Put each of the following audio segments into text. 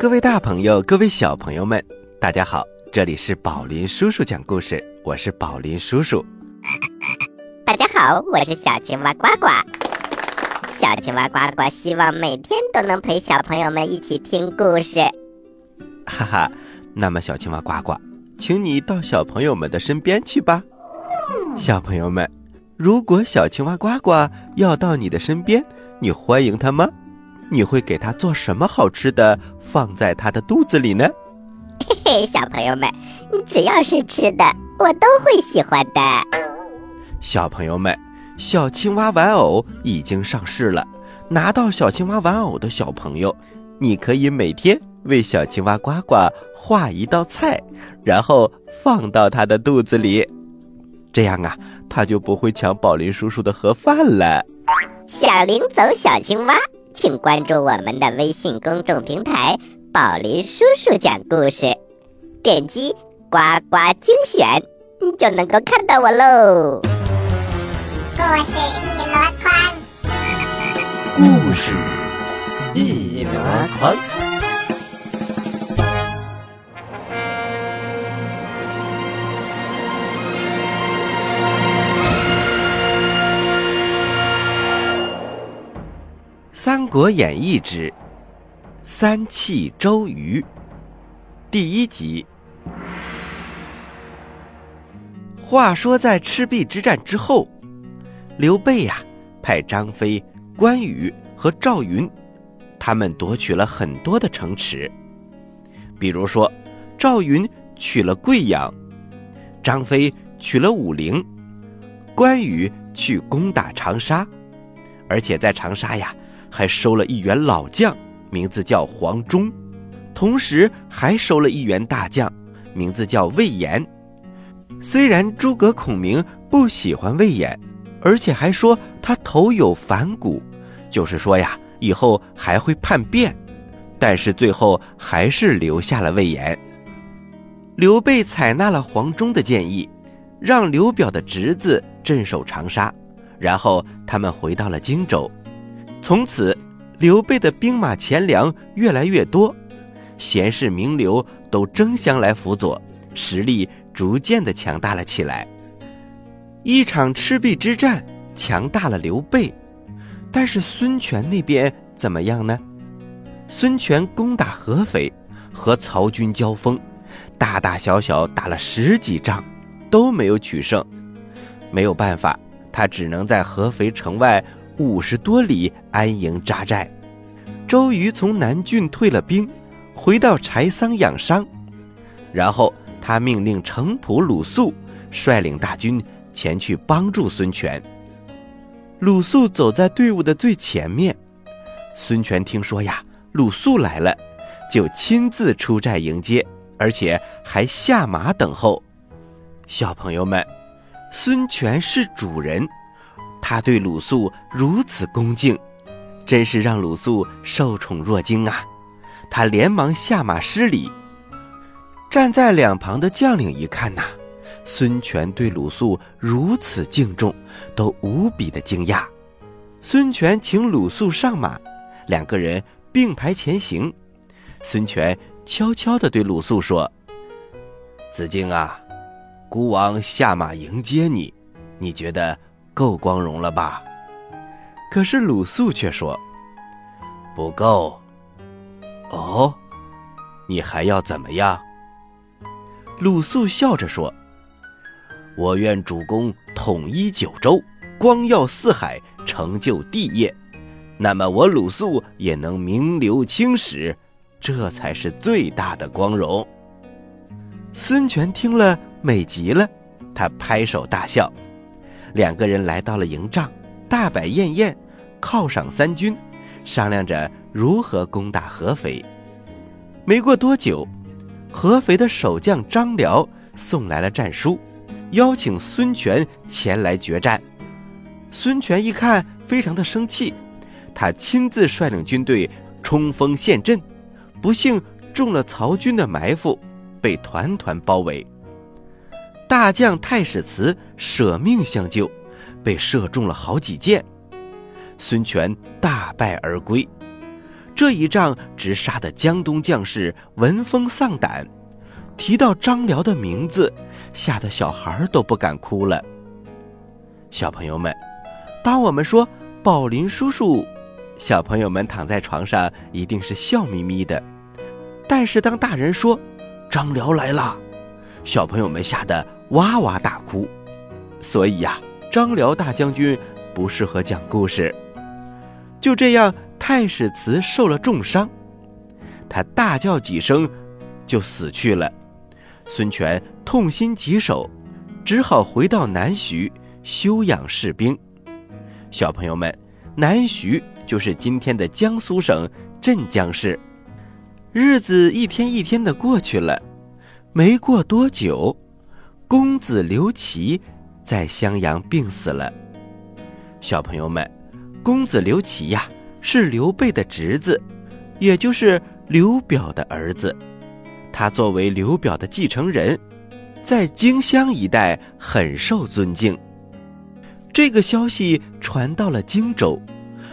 各位大朋友，各位小朋友们，大家好！这里是宝林叔叔讲故事，我是宝林叔叔。大家好，我是小青蛙呱呱。小青蛙呱呱希望每天都能陪小朋友们一起听故事。哈哈，那么小青蛙呱呱，请你到小朋友们的身边去吧。小朋友们，如果小青蛙呱呱要到你的身边，你欢迎它吗？你会给它做什么好吃的放在它的肚子里呢？嘿嘿，小朋友们，只要是吃的，我都会喜欢的。小朋友们，小青蛙玩偶已经上市了。拿到小青蛙玩偶的小朋友，你可以每天为小青蛙呱呱画一道菜，然后放到它的肚子里。这样啊，它就不会抢宝林叔叔的盒饭了。小林走小青蛙，请关注我们的微信公众平台“宝林叔叔讲故事”，点击“呱呱精选”，就能够看到我喽。故事一箩筐，故事一箩筐。《国演义》之三气周瑜第一集。话说，在赤壁之战之后，刘备呀，派张飞、关羽和赵云，他们夺取了很多的城池。比如说，赵云取了贵阳，张飞取了武陵，关羽去攻打长沙，而且在长沙呀。还收了一员老将，名字叫黄忠，同时还收了一员大将，名字叫魏延。虽然诸葛孔明不喜欢魏延，而且还说他头有反骨，就是说呀，以后还会叛变，但是最后还是留下了魏延。刘备采纳了黄忠的建议，让刘表的侄子镇守长沙，然后他们回到了荆州。从此，刘备的兵马钱粮越来越多，贤士名流都争相来辅佐，实力逐渐的强大了起来。一场赤壁之战强大了刘备，但是孙权那边怎么样呢？孙权攻打合肥，和曹军交锋，大大小小打了十几仗，都没有取胜。没有办法，他只能在合肥城外。五十多里安营扎寨，周瑜从南郡退了兵，回到柴桑养伤，然后他命令程普、鲁肃率领大军前去帮助孙权。鲁肃走在队伍的最前面，孙权听说呀，鲁肃来了，就亲自出寨迎接，而且还下马等候。小朋友们，孙权是主人。他对鲁肃如此恭敬，真是让鲁肃受宠若惊啊！他连忙下马施礼。站在两旁的将领一看呐，孙权对鲁肃如此敬重，都无比的惊讶。孙权请鲁肃上马，两个人并排前行。孙权悄悄地对鲁肃说：“子敬啊，孤王下马迎接你，你觉得？”够光荣了吧？可是鲁肃却说：“不够。”哦，你还要怎么样？鲁肃笑着说：“我愿主公统一九州，光耀四海，成就帝业。那么我鲁肃也能名留青史，这才是最大的光荣。”孙权听了美极了，他拍手大笑。两个人来到了营帐，大摆宴宴，犒赏三军，商量着如何攻打合肥。没过多久，合肥的守将张辽送来了战书，邀请孙权前来决战。孙权一看，非常的生气，他亲自率领军队冲锋陷阵，不幸中了曹军的埋伏，被团团包围。大将太史慈舍命相救，被射中了好几箭，孙权大败而归。这一仗直杀得江东将士闻风丧胆，提到张辽的名字，吓得小孩都不敢哭了。小朋友们，当我们说宝林叔叔，小朋友们躺在床上一定是笑眯眯的；但是当大人说张辽来了，小朋友们吓得哇哇大哭。所以呀，张辽大将军不适合讲故事。就这样，太史慈受了重伤，他大叫几声，就死去了。孙权痛心疾首，只好回到南徐休养士兵。小朋友们，南徐就是今天的江苏省镇江市。日子一天一天的过去了，没过多久，公子刘琦在襄阳病死了。小朋友们。公子刘琦呀，是刘备的侄子，也就是刘表的儿子。他作为刘表的继承人，在荆襄一带很受尊敬。这个消息传到了荆州，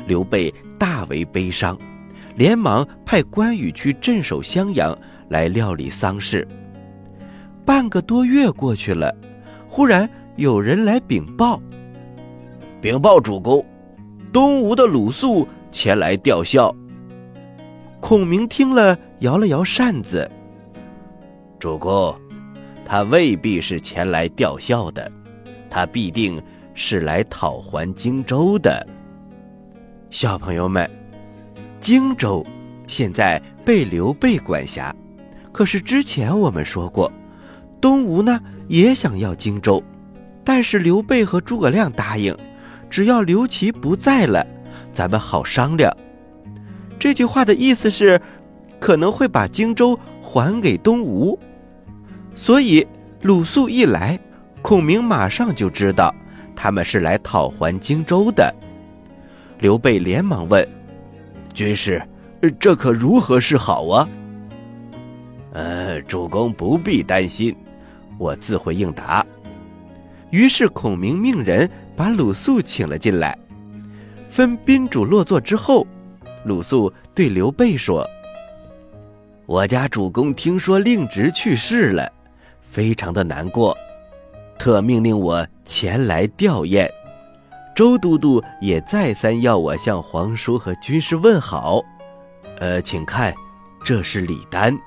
刘备大为悲伤，连忙派关羽去镇守襄阳，来料理丧事。半个多月过去了，忽然有人来禀报：“禀报主公。”东吴的鲁肃前来吊孝。孔明听了，摇了摇扇子：“主公，他未必是前来吊孝的，他必定是来讨还荆州的。”小朋友们，荆州现在被刘备管辖，可是之前我们说过，东吴呢也想要荆州，但是刘备和诸葛亮答应。只要刘琦不在了，咱们好商量。这句话的意思是，可能会把荆州还给东吴。所以鲁肃一来，孔明马上就知道他们是来讨还荆州的。刘备连忙问：“军师，这可如何是好啊？”“呃，主公不必担心，我自会应答。”于是孔明命人。把鲁肃请了进来，分宾主落座之后，鲁肃对刘备说：“我家主公听说令侄去世了，非常的难过，特命令我前来吊唁。周都督也再三要我向皇叔和军师问好。呃，请看，这是礼单。”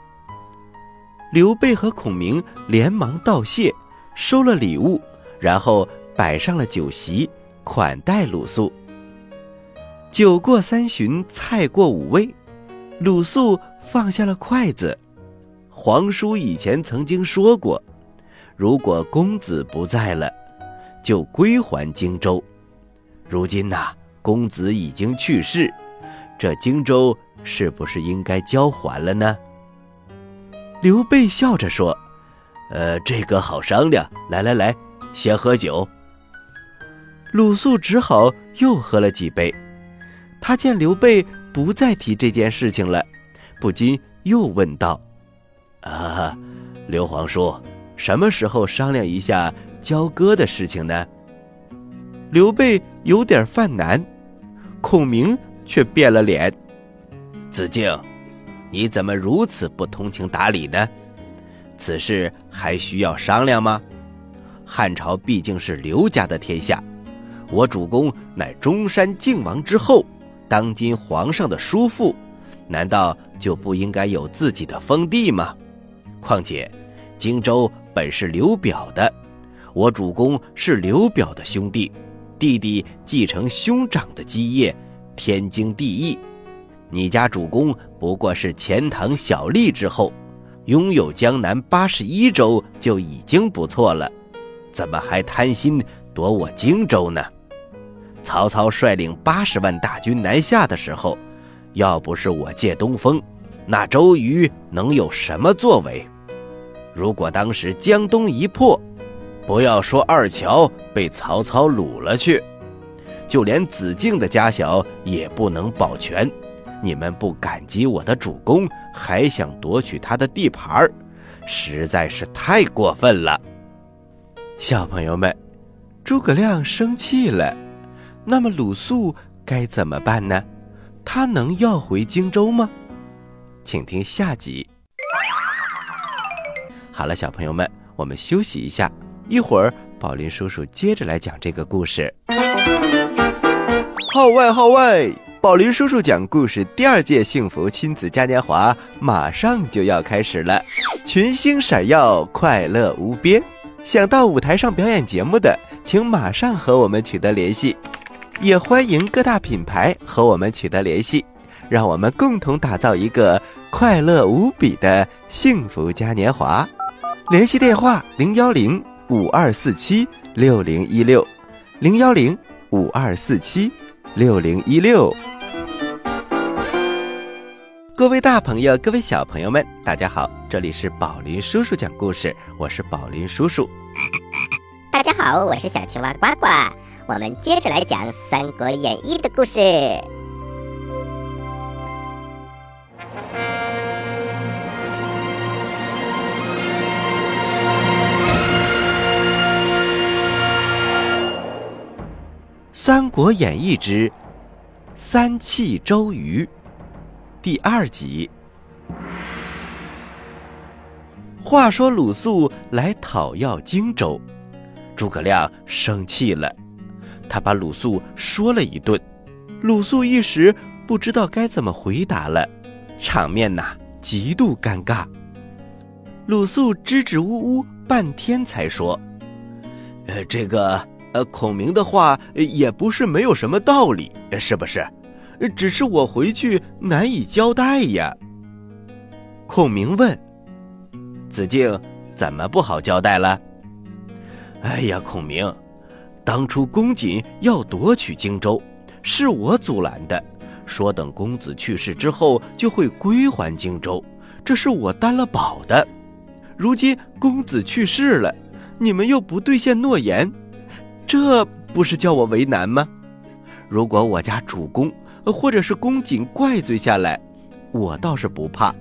刘备和孔明连忙道谢，收了礼物，然后。摆上了酒席，款待鲁肃。酒过三巡，菜过五味，鲁肃放下了筷子。皇叔以前曾经说过，如果公子不在了，就归还荆州。如今呐，公子已经去世，这荆州是不是应该交还了呢？刘备笑着说：“呃，这个好商量。来来来，先喝酒。”鲁肃只好又喝了几杯，他见刘备不再提这件事情了，不禁又问道：“啊，刘皇叔，什么时候商量一下交割的事情呢？”刘备有点犯难，孔明却变了脸：“子敬，你怎么如此不通情达理呢？此事还需要商量吗？汉朝毕竟是刘家的天下。”我主公乃中山靖王之后，当今皇上的叔父，难道就不应该有自己的封地吗？况且，荆州本是刘表的，我主公是刘表的兄弟，弟弟继承兄长的基业，天经地义。你家主公不过是钱塘小吏之后，拥有江南八十一州就已经不错了，怎么还贪心夺我荆州呢？曹操率领八十万大军南下的时候，要不是我借东风，那周瑜能有什么作为？如果当时江东一破，不要说二乔被曹操掳了去，就连子敬的家小也不能保全。你们不感激我的主公，还想夺取他的地盘儿实在是太过分了。小朋友们，诸葛亮生气了。那么鲁肃该怎么办呢？他能要回荆州吗？请听下集。好了，小朋友们，我们休息一下，一会儿宝林叔叔接着来讲这个故事。号外号外！宝林叔叔讲故事第二届幸福亲子嘉年华马上就要开始了，群星闪耀，快乐无边。想到舞台上表演节目的，请马上和我们取得联系。也欢迎各大品牌和我们取得联系，让我们共同打造一个快乐无比的幸福嘉年华。联系电话：零幺零五二四七六零一六，零幺零五二四七六零一六。各位大朋友，各位小朋友们，大家好，这里是宝林叔叔讲故事，我是宝林叔叔。大家好，我是小青蛙呱呱，我们接着来讲《三国演义》的故事。《三国演义》之三气周瑜第二集。话说鲁肃来讨要荆州，诸葛亮生气了，他把鲁肃说了一顿。鲁肃一时不知道该怎么回答了，场面呐极度尴尬。鲁肃支支吾吾半天才说：“呃，这个。”呃，孔明的话也不是没有什么道理，是不是？只是我回去难以交代呀。孔明问：“子敬，怎么不好交代了？”哎呀，孔明，当初公瑾要夺取荆州，是我阻拦的，说等公子去世之后就会归还荆州，这是我担了保的。如今公子去世了，你们又不兑现诺言。这不是叫我为难吗？如果我家主公或者是公瑾怪罪下来，我倒是不怕，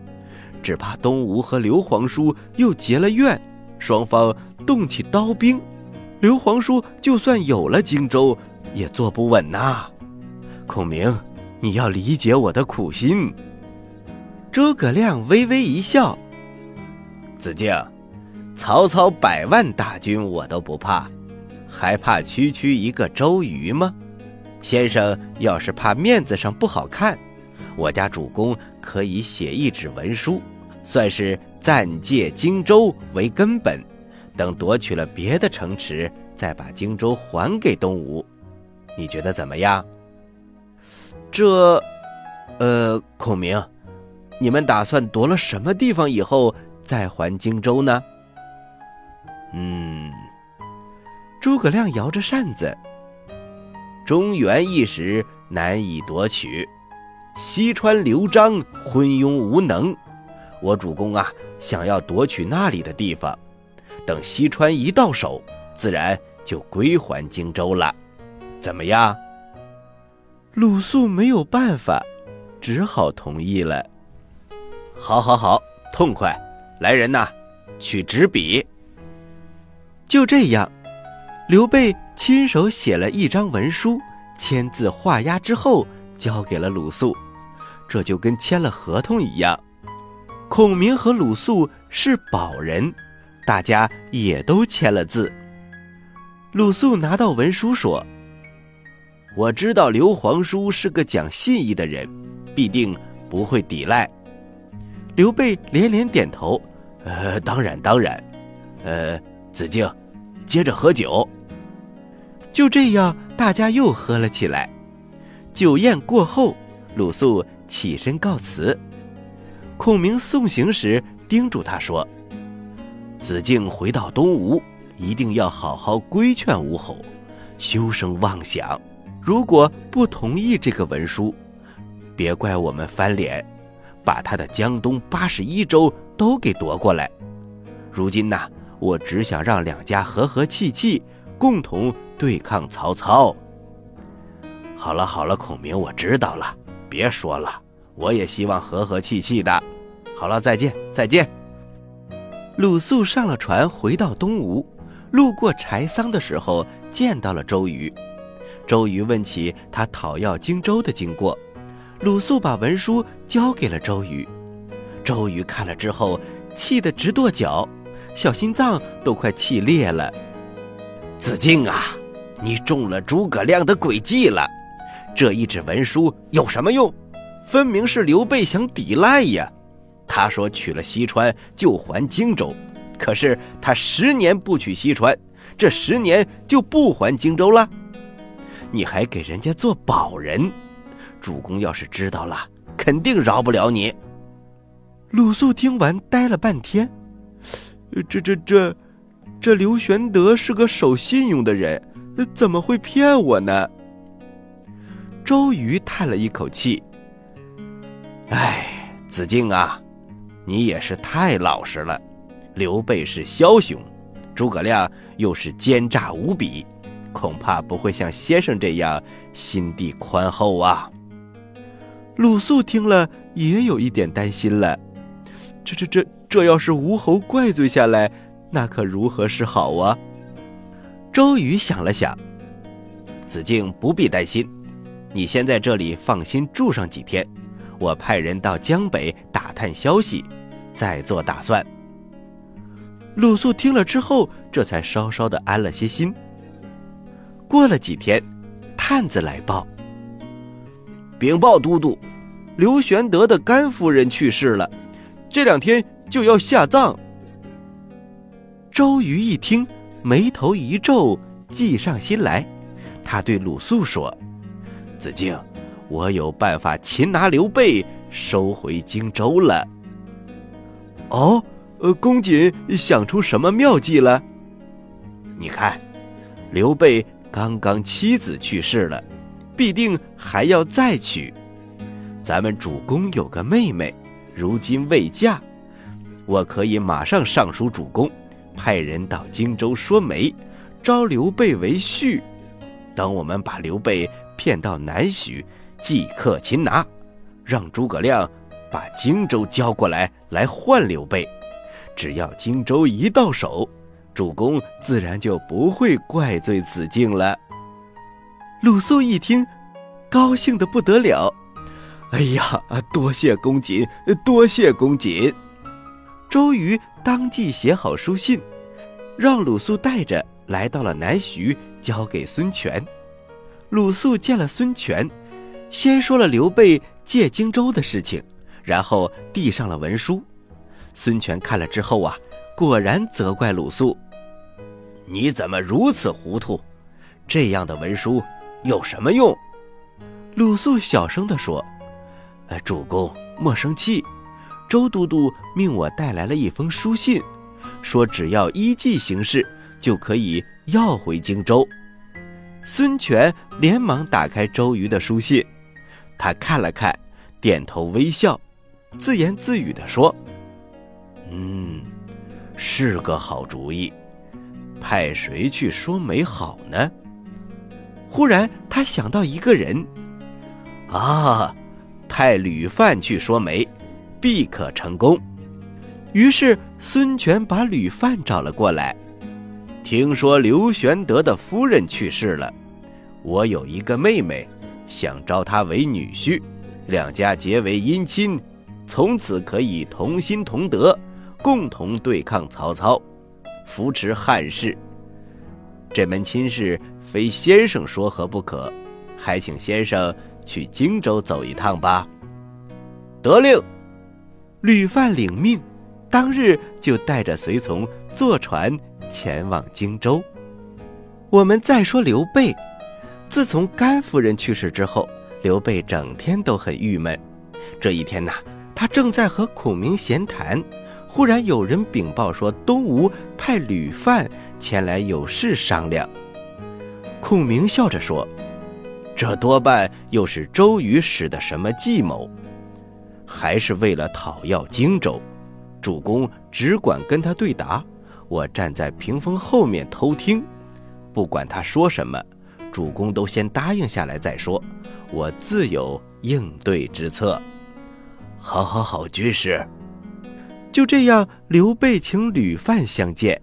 只怕东吴和刘皇叔又结了怨，双方动起刀兵，刘皇叔就算有了荆州，也坐不稳呐。孔明，你要理解我的苦心。诸葛亮微微一笑：“子敬，曹操百万大军我都不怕。”还怕区区一个周瑜吗？先生要是怕面子上不好看，我家主公可以写一纸文书，算是暂借荆州为根本，等夺取了别的城池，再把荆州还给东吴。你觉得怎么样？这，呃，孔明，你们打算夺了什么地方以后再还荆州呢？嗯。诸葛亮摇着扇子。中原一时难以夺取，西川刘璋昏庸无能，我主公啊，想要夺取那里的地方，等西川一到手，自然就归还荆州了。怎么样？鲁肃没有办法，只好同意了。好，好，好，痛快！来人呐，取纸笔。就这样。刘备亲手写了一张文书，签字画押之后，交给了鲁肃，这就跟签了合同一样。孔明和鲁肃是保人，大家也都签了字。鲁肃拿到文书说：“我知道刘皇叔是个讲信义的人，必定不会抵赖。”刘备连连点头：“呃，当然，当然。呃，子敬，接着喝酒。”就这样，大家又喝了起来。酒宴过后，鲁肃起身告辞。孔明送行时叮嘱他说：“子敬回到东吴，一定要好好规劝吴侯，休生妄想。如果不同意这个文书，别怪我们翻脸，把他的江东八十一州都给夺过来。如今呐，我只想让两家和和气气，共同。”对抗曹操。好了好了，孔明，我知道了，别说了，我也希望和和气气的。好了，再见再见。鲁肃上了船，回到东吴，路过柴桑的时候，见到了周瑜。周瑜问起他讨要荆州的经过，鲁肃把文书交给了周瑜。周瑜看了之后，气得直跺脚，小心脏都快气裂了。子敬啊，你中了诸葛亮的诡计了！这一纸文书有什么用？分明是刘备想抵赖呀！他说取了西川就还荆州，可是他十年不取西川，这十年就不还荆州了。你还给人家做保人，主公要是知道了，肯定饶不了你。鲁肃听完呆了半天，这这这，这刘玄德是个守信用的人，怎么会骗我呢？周瑜叹了一口气：“哎，子敬啊，你也是太老实了。刘备是枭雄，诸葛亮又是奸诈无比，恐怕不会像先生这样心地宽厚啊。”鲁肃听了也有一点担心了。这这这这要是吴侯怪罪下来，那可如何是好啊？周瑜想了想，子敬不必担心，你先在这里放心住上几天，我派人到江北打探消息，再做打算。鲁肃听了之后，这才稍稍的安了些心。过了几天，探子来报，禀报都督，刘玄德的甘夫人去世了。这两天就要下葬。周瑜一听，眉头一皱，计上心来。他对鲁肃说：“子敬，我有办法擒拿刘备，收回荆州了。”哦，呃，公瑾想出什么妙计了？你看，刘备刚刚妻子去世了，必定还要再娶。咱们主公有个妹妹。如今未嫁，我可以马上上书主公，派人到荆州说媒，招刘备为婿。等我们把刘备骗到南许，即刻擒拿，让诸葛亮把荆州交过来，来换刘备。只要荆州一到手，主公自然就不会怪罪子敬了。鲁肃一听，高兴的不得了。哎呀，多谢公瑾，多谢公瑾！周瑜当即写好书信，让鲁肃带着来到了南徐，交给孙权。鲁肃见了孙权，先说了刘备借荆州的事情，然后递上了文书。孙权看了之后啊，果然责怪鲁肃：“你怎么如此糊涂？这样的文书有什么用？”鲁肃小声地说。呃，主公莫生气，周都督命我带来了一封书信，说只要依计行事，就可以要回荆州。孙权连忙打开周瑜的书信，他看了看，点头微笑，自言自语地说：“嗯，是个好主意，派谁去说媒好呢？”忽然他想到一个人，啊。派吕范去说媒，必可成功。于是孙权把吕范找了过来。听说刘玄德的夫人去世了，我有一个妹妹，想招她为女婿，两家结为姻亲，从此可以同心同德，共同对抗曹操，扶持汉室。这门亲事非先生说和不可，还请先生。去荆州走一趟吧。得令，吕范领命，当日就带着随从坐船前往荆州。我们再说刘备，自从甘夫人去世之后，刘备整天都很郁闷。这一天呐，他正在和孔明闲谈，忽然有人禀报说东吴派吕范前来有事商量。孔明笑着说。这多半又是周瑜使的什么计谋，还是为了讨要荆州？主公只管跟他对答，我站在屏风后面偷听，不管他说什么，主公都先答应下来再说，我自有应对之策。好，好，好，军师。就这样，刘备请吕范相见。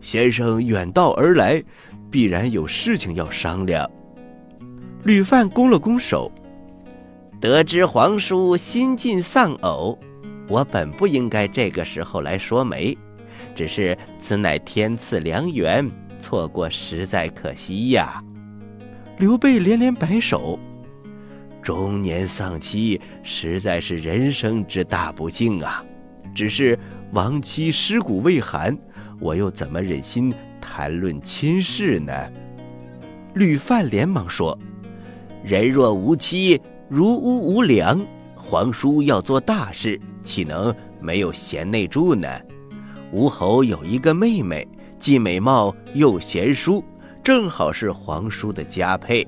先生远道而来，必然有事情要商量。吕范拱了拱手：“得知皇叔新晋丧偶，我本不应该这个时候来说媒，只是此乃天赐良缘，错过实在可惜呀。刘备连连摆手：“中年丧妻，实在是人生之大不幸啊！只是亡妻尸骨未寒，我又怎么忍心谈论亲事呢？”吕范连忙说：“人若无妻，如屋无粮。皇叔要做大事，岂能没有贤内助呢？吴侯有一个妹妹，既美貌又贤淑，正好是皇叔的佳配。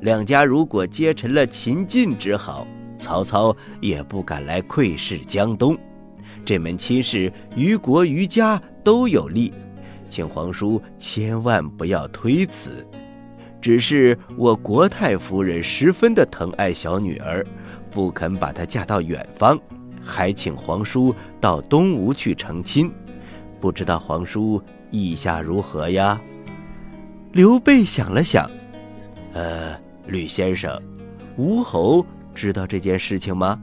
两家如果结成了秦晋之好，曹操也不敢来窥视江东。这门亲事于国于家都有利，请皇叔千万不要推辞。”只是我国太夫人十分的疼爱小女儿，不肯把她嫁到远方，还请皇叔到东吴去成亲，不知道皇叔意下如何呀？刘备想了想，呃，吕先生，吴侯知道这件事情吗？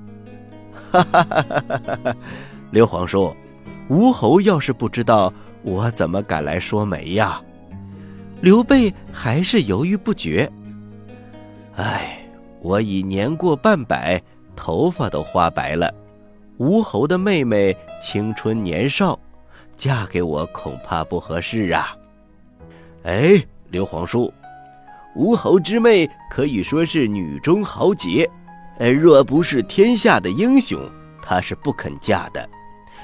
哈哈哈哈哈哈！刘皇叔，吴侯要是不知道，我怎么敢来说媒呀？刘备还是犹豫不决。唉，我已年过半百，头发都花白了。吴侯的妹妹青春年少，嫁给我恐怕不合适啊。哎，刘皇叔，吴侯之妹可以说是女中豪杰，呃，若不是天下的英雄，她是不肯嫁的。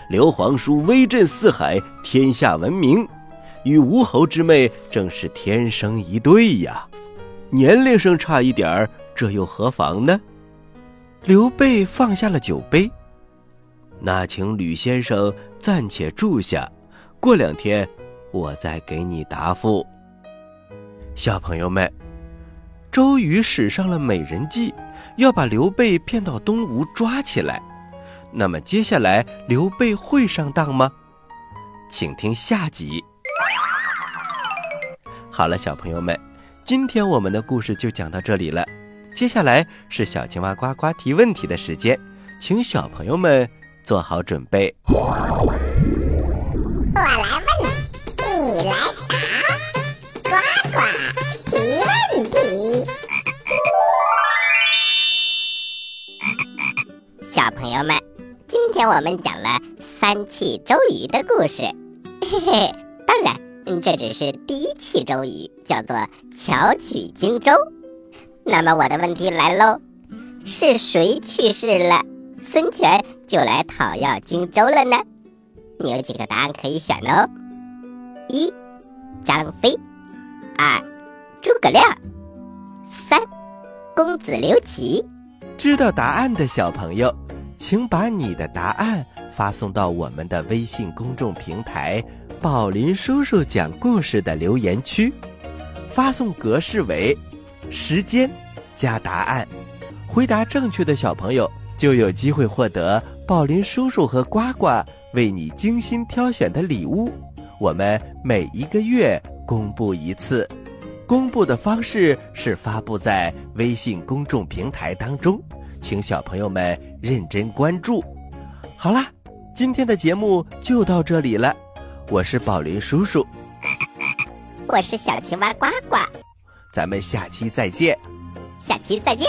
刘皇叔威震四海，天下闻名。与吴侯之妹正是天生一对呀，年龄上差一点儿，这又何妨呢？刘备放下了酒杯，那请吕先生暂且住下，过两天我再给你答复。小朋友们，周瑜使上了美人计，要把刘备骗到东吴抓起来。那么接下来刘备会上当吗？请听下集。好了，小朋友们，今天我们的故事就讲到这里了。接下来是小青蛙呱呱提问题的时间，请小朋友们做好准备。我来问，你来答，呱呱提问题。小朋友们，今天我们讲了三气周瑜的故事，嘿嘿，当然。嗯，这只是第一期周瑜，叫做巧取荆州。那么我的问题来喽，是谁去世了，孙权就来讨要荆州了呢？你有几个答案可以选哦：一，张飞；二，诸葛亮；三，公子刘琦。知道答案的小朋友，请把你的答案发送到我们的微信公众平台。宝林叔叔讲故事的留言区，发送格式为时间加答案，回答正确的小朋友就有机会获得宝林叔叔和呱呱为你精心挑选的礼物。我们每一个月公布一次，公布的方式是发布在微信公众平台当中，请小朋友们认真关注。好啦，今天的节目就到这里了。我是宝林叔叔，我是小青蛙呱呱，咱们下期再见，下期再见。